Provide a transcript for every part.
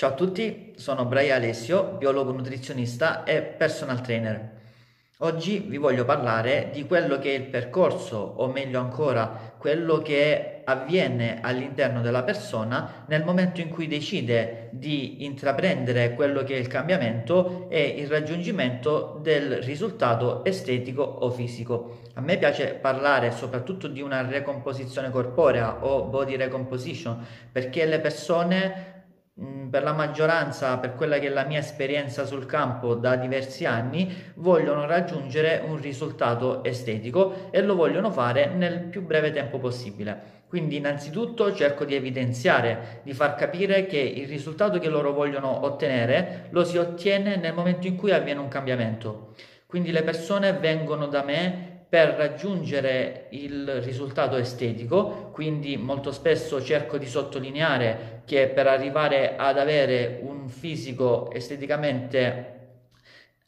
Ciao a tutti, sono Braia Alessio, biologo nutrizionista e personal trainer. Oggi vi voglio parlare di quello che è il percorso, o meglio ancora, quello che avviene all'interno della persona nel momento in cui decide di intraprendere quello che è il cambiamento e il raggiungimento del risultato estetico o fisico. A me piace parlare soprattutto di una recomposizione corporea o body recomposition perché le persone per la maggioranza, per quella che è la mia esperienza sul campo da diversi anni, vogliono raggiungere un risultato estetico e lo vogliono fare nel più breve tempo possibile. Quindi innanzitutto cerco di evidenziare, di far capire che il risultato che loro vogliono ottenere lo si ottiene nel momento in cui avviene un cambiamento. Quindi le persone vengono da me per raggiungere il risultato estetico, quindi molto spesso cerco di sottolineare che per arrivare ad avere un fisico esteticamente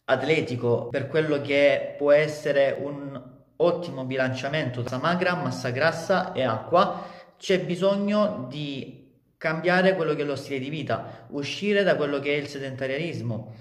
atletico per quello che può essere un ottimo bilanciamento tra magra, massa grassa e acqua, c'è bisogno di cambiare quello che è lo stile di vita, uscire da quello che è il sedentarismo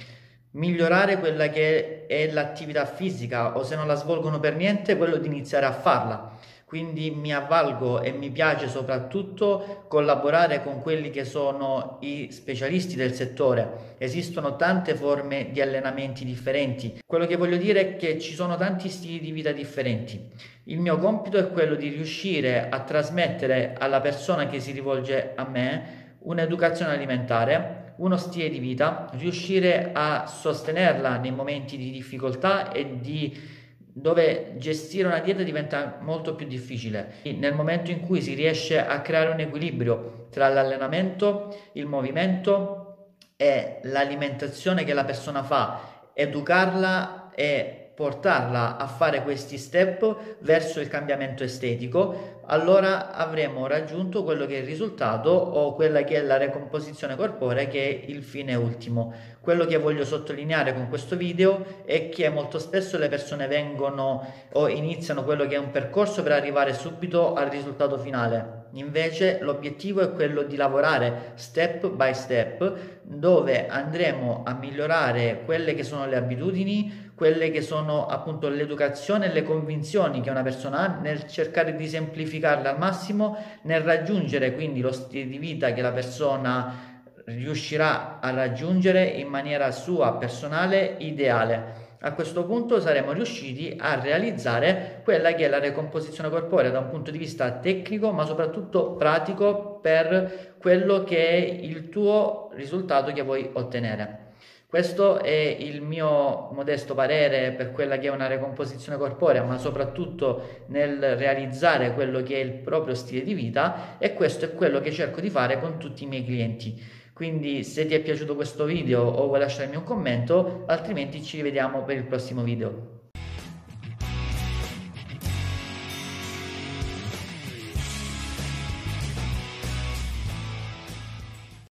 migliorare quella che è l'attività fisica o se non la svolgono per niente, quello di iniziare a farla. Quindi mi avvalgo e mi piace soprattutto collaborare con quelli che sono i specialisti del settore. Esistono tante forme di allenamenti differenti. Quello che voglio dire è che ci sono tanti stili di vita differenti. Il mio compito è quello di riuscire a trasmettere alla persona che si rivolge a me un'educazione alimentare, uno stile di vita, riuscire a sostenerla nei momenti di difficoltà e di dove gestire una dieta diventa molto più difficile. Nel momento in cui si riesce a creare un equilibrio tra l'allenamento, il movimento e l'alimentazione che la persona fa, educarla e portarla a fare questi step verso il cambiamento estetico, allora avremo raggiunto quello che è il risultato o quella che è la recomposizione corporea che è il fine ultimo. Quello che voglio sottolineare con questo video è che molto spesso le persone vengono o iniziano quello che è un percorso per arrivare subito al risultato finale. Invece l'obiettivo è quello di lavorare step by step dove andremo a migliorare quelle che sono le abitudini, quelle che sono appunto l'educazione e le convinzioni che una persona ha nel cercare di semplificarle al massimo, nel raggiungere quindi lo stile di vita che la persona riuscirà a raggiungere in maniera sua personale ideale. A questo punto saremo riusciti a realizzare quella che è la recomposizione corporea da un punto di vista tecnico, ma soprattutto pratico per quello che è il tuo risultato che vuoi ottenere. Questo è il mio modesto parere per quella che è una recomposizione corporea, ma soprattutto nel realizzare quello che è il proprio stile di vita e questo è quello che cerco di fare con tutti i miei clienti. Quindi se ti è piaciuto questo video o vuoi lasciarmi un commento, altrimenti ci rivediamo per il prossimo video.